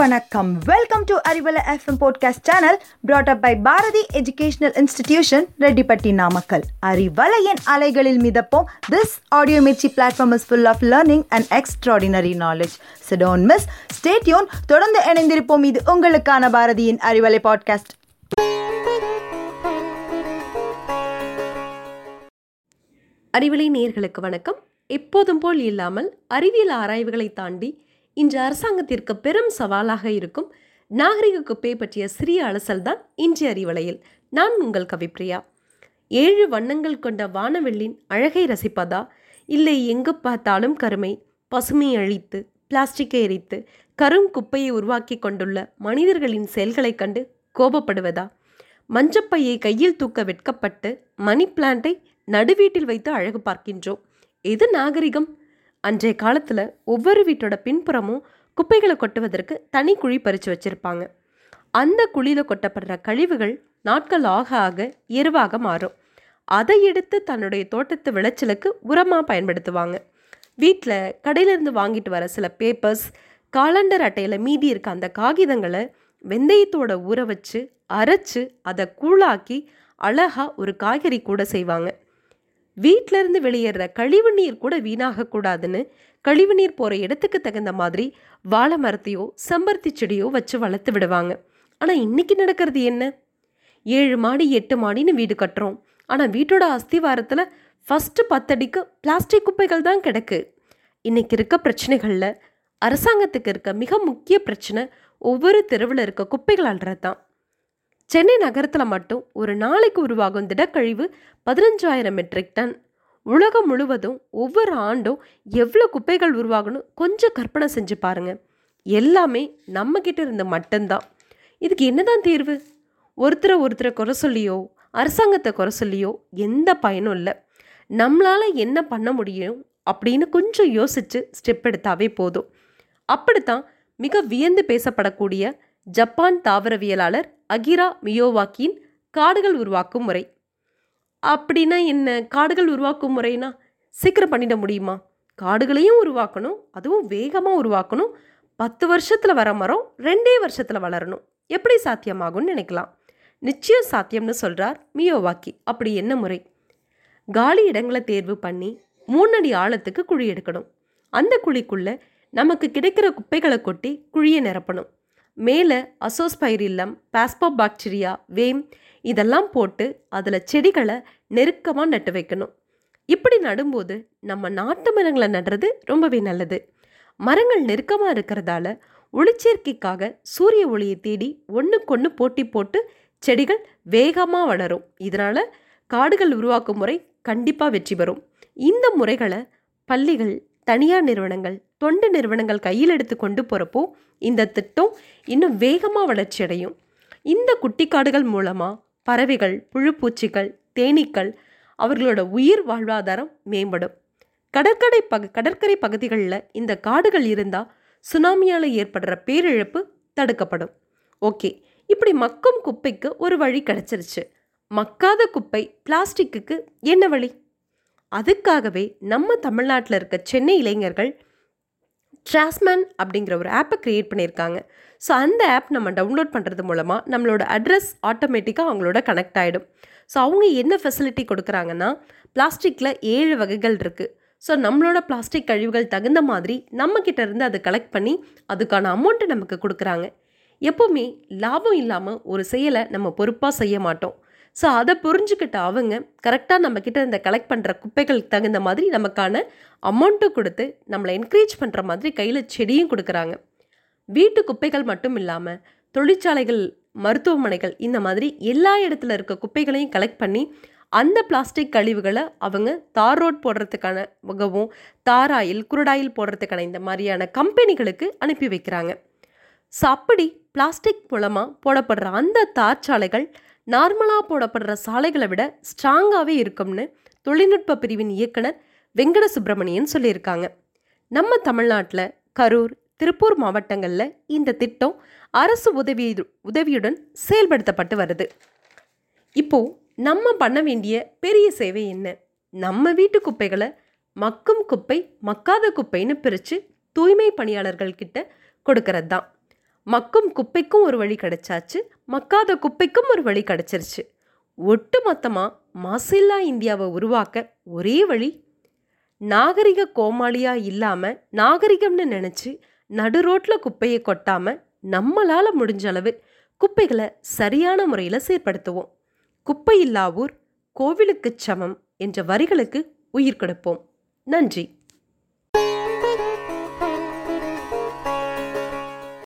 வணக்கம். Welcome to Arivalai FM podcast channel brought up by Bharathi educational institution Rettipatti Namakkal அறிவலையின் அலைகளில் மிதப்போம். This audio Mirchi platform is full of learning and extraordinary knowledge so don't miss stay tuned தொடர்ந்து இணைந்திருப்போம். இது உங்களுக்கான பாரதியின் Arivalai podcast Arivalai நேர்களுக்கு வணக்கம். எப்போதும் போல் இல்லாமல் அறிவியல் ஆராய்வுகளை தாண்டி இன்று அரசாங்கத்திற்கு பெரும் சவாலாக இருக்கும் நாகரிக குப்பை பற்றிய சிறிய அலசல் தான் இன்றைய அறிவலையில். நான் உங்கள் கவிப்ரியா ஏழு வண்ணங்கள் கொண்ட வானவெள்ளின் அழகை ரசிப்பதா? இல்லை எங்கு பார்த்தாலும் கருமை. பசுமை அழித்து பிளாஸ்டிக்கை எரித்து கரும் குப்பையை உருவாக்கி கொண்டுள்ள மனிதர்களின் செயல்களைக் கண்டு கோபப்படுவதா? மஞ்சப்பையை கையில் தூக்க வெட்கப்பட்டு மணி பிளான்ட்டை நடுவீட்டில் வைத்து அழகு பார்க்கின்றோம். எது நாகரிகம்? அன்றைய காலத்தில் ஒவ்வொரு வீட்டோட பின்புறமும் குப்பைகளை கொட்டுவதற்கு தனி குழி பறித்து வச்சுருப்பாங்க. அந்த குழியில் கொட்டப்படுற கழிவுகள் நாட்கள் ஆக ஆக எருவாக மாறும். அதை எடுத்து தன்னுடைய தோட்டத்து விளைச்சலுக்கு உரமாக பயன்படுத்துவாங்க. வீட்டில் கடையிலேருந்து வாங்கிட்டு வர சில பேப்பர்ஸ் காலண்டர் அட்டையில் மீதி இருக்க அந்த காகிதங்களை வெந்தயத்தோட ஊற வச்சு அரைச்சு அதை கூழாக்கி அழகா ஒரு காய்கறி கூட செய்வாங்க. வீட்டிலேருந்து இருந்து வெளியேற கழிவு நீர் கூட வீணாகக்கூடாதுன்னு கழிவு நீர் போகிற இடத்துக்கு தகுந்த மாதிரி வாழை மரத்தையோ செம்பருத்தி செடியோ வச்சு வளர்த்து விடுவாங்க. ஆனால் இன்னைக்கு நடக்கிறது என்ன? ஏழு மாடி எட்டு மாடின்னு வீடு கட்டுறோம். ஆனால் வீட்டோட அஸ்திவாரத்தில் ஃபஸ்ட்டு பத்தடிக்கு பிளாஸ்டிக் குப்பைகள் தான் கிடக்கு. இன்னைக்கு இருக்க பிரச்சனைகளில் அரசாங்கத்துக்கு இருக்க மிக முக்கிய பிரச்சனை ஒவ்வொரு தெருவில் இருக்க குப்பைகள் அல்றது தான் சென்னை நகரத்தில் மட்டும் ஒரு நாளைக்கு உருவாகும் திடக்கழிவு பதினஞ்சாயிரம் மெட்ரிக் டன். உலகம் முழுவதும் ஒவ்வொரு ஆண்டும் எவ்வளோ குப்பைகள் உருவாகணும் கொஞ்சம் கற்பனை செஞ்சு பாருங்க. எல்லாமே நம்மக்கிட்ட இருந்து மட்டும்தான். இதுக்கு என்னதான் தீர்வு? ஒருத்தரை ஒருத்தரை குறை சொல்லியோ அரசாங்கத்தை குறை சொல்லியோ எந்த பயனும் இல்லை. நம்மளால் என்ன பண்ண முடியும் அப்படின்னு கொஞ்சம் யோசித்து ஸ்டெப் எடுத்தாவே போதும். அப்படித்தான் மிக வியந்து பேசப்படக்கூடிய ஜப்பான் தாவரவியலாளர் அகிரா மியோவாக்கியின் காடுகள் உருவாக்கும் முறை. அப்படின்னா என்ன? காடுகள் உருவாக்கும் முறைனா சீக்கிரம் பண்ணிட முடியுமா? காடுகளையும் உருவாக்கணும் அதுவும் வேகமாக உருவாக்கணும். பத்து வருஷத்தில் வர மரம் ரெண்டே வருஷத்தில் வளரணும். எப்படி சாத்தியமாகும்னு நினைக்கலாம். நிச்சயம் சாத்தியம்னு சொல்கிறார் மியோவாக்கி. அப்படி என்ன முறை? காலி இடங்களை தேர்வு பண்ணி மூணடி ஆழத்துக்கு குழி எடுக்கணும். அந்த குழிக்குள்ளே நமக்கு கிடைக்கிற குப்பைகளை கொட்டி குழியை நிரப்பணும். மேலே அசோஸ்பைரில்லம் பாஸ்போ பாக்டீரியா வேம் இதெல்லாம் போட்டு அதில் செடிகளை நெருக்கமாக நட்டு வைக்கணும். இப்படி நடும்போது நம்ம நாட்டு மரங்களை நடுறது ரொம்பவே நல்லது. மரங்கள் நெருக்கமாக இருக்கிறதால ஒளிச்சேர்க்கைக்காக சூரிய ஒளியை தேடி ஒன்றுக்கொன்று போட்டி போட்டு செடிகள் வேகமாக வளரும். இதனால் காடுகள் உருவாக்கும் முறை கண்டிப்பாக வெற்றி பெறும். இந்த முறைகளை பள்ளிகள் தனியார் நிறுவனங்கள் தொண்டு நிறுவனங்கள் கையில் எடுத்து கொண்டு போகிறப்போ இந்த திட்டம் இன்னும் வேகமாக வளர்ச்சி அடையும் இந்த குட்டிக்காடுகள் மூலமாக பறவைகள் புழுப்பூச்சிகள் தேனீக்கள் அவர்களோட உயிர் வாழ்வாதாரம் மேம்படும். கடற்கரை பக கடற்கரை பகுதிகளில் இந்த காடுகள் இருந்தால் சுனாமியால் ஏற்படுற பேரிழப்பு தடுக்கப்படும். ஓகே இப்படி மக்கும் குப்பைக்கு ஒரு வழி கிடச்சிருச்சு. மக்காத குப்பை பிளாஸ்டிக்குக்கு என்ன வழி? அதுக்காகவே நம்ம தமிழ்நாட்டில் இருக்க சென்னை இளைஞர்கள் ட்ராஸ்மேன் அப்படிங்கிற ஒரு ஆப்பை க்ரியேட் பண்ணியிருக்காங்க. ஸோ அந்த ஆப் நம்ம டவுன்லோட் பண்ணுறது மூலமாக நம்மளோட அட்ரஸ் ஆட்டோமேட்டிக்காக அவங்களோட கனெக்ட் ஆகிடும் ஸோ அவங்க என்ன ஃபெசிலிட்டி கொடுக்குறாங்கன்னா பிளாஸ்டிக்கில் ஏழு வகைகள் இருக்குது ஸோ நம்மளோட பிளாஸ்டிக் கழிவுகள் தகுந்த மாதிரி நம்மக்கிட்ட இருந்து அதை கலெக்ட் பண்ணி அதுக்கான அமௌண்ட்டை நமக்கு கொடுக்குறாங்க. எப்போவுமே லாபம் இல்லாமல் ஒரு செயலை நம்ம பொறுப்பாக செய்ய மாட்டோம். ஸோ அதை புரிஞ்சுக்கிட்ட அவங்க கரெக்டாக நம்மக்கிட்ட இந்த கலெக்ட் பண்ணுற குப்பைகளுக்கு தகுந்த மாதிரி நமக்கான அமௌண்ட்டும் கொடுத்து நம்மளை என்கரேஜ் பண்ணுற மாதிரி கையில் செடியும் கொடுக்குறாங்க. வீட்டு குப்பைகள் மட்டும் இல்லாமல் தொழிற்சாலைகள் மருத்துவமனைகள் இந்த மாதிரி எல்லா இடத்துல இருக்க குப்பைகளையும் கலெக்ட் பண்ணி அந்த பிளாஸ்டிக் கழிவுகளை அவங்க தார் ரோட் போடுறதுக்கான முகவும் தாராயில் குருடாயில் போடுறதுக்கான இந்த மாதிரியான கம்பெனிகளுக்கு அனுப்பி வைக்கிறாங்க. ஸோ அப்படி பிளாஸ்டிக் மூலமாக போடப்படுற அந்த தார் சாலைகள் நார்மலாக போடப்படுற சாலைகளை விட ஸ்ட்ராங்காகவே இருக்கும்னு தொழில்நுட்ப பிரிவின் இயக்குனர் வெங்கட சுப்பிரமணியன் சொல்லியிருக்காங்க. நம்ம தமிழ்நாட்டில் கரூர் திருப்பூர் மாவட்டங்களில் இந்த திட்டம் அரசு உதவி உதவியுடன் செயல்படுத்தப்பட்டு வருது. இப்போ நம்ம பண்ண வேண்டிய பெரிய சேவை என்ன? நம்ம வீட்டு குப்பைகளை மக்கும் குப்பை மக்காத குப்பைன்னு பிரித்து தூய்மை பணியாளர்கள்கிட்ட கொடுக்கறது தான் மக்கும் குப்பைக்கும் ஒரு வழி கிடைச்சாச்சு மக்காத குப்பைக்கும் ஒரு வழி கிடைச்சிருச்சு. ஒட்டு மொத்தமாக மாசில்லா இந்தியாவை உருவாக்க ஒரே வழி நாகரிக கோமாளியாக இல்லாமல் நாகரிகம்னு நினச்சி நடு ரோட்டில் குப்பையை கொட்டாமல் நம்மளால் முடிஞ்ச அளவு குப்பைகளை சரியான முறையில் செயற்படுத்துவோம் குப்பையில்லா ஊர் கோவிலுக்குச் சமம் என்ற வரிகளுக்கு உயிர் கொடுப்போம். நன்றி.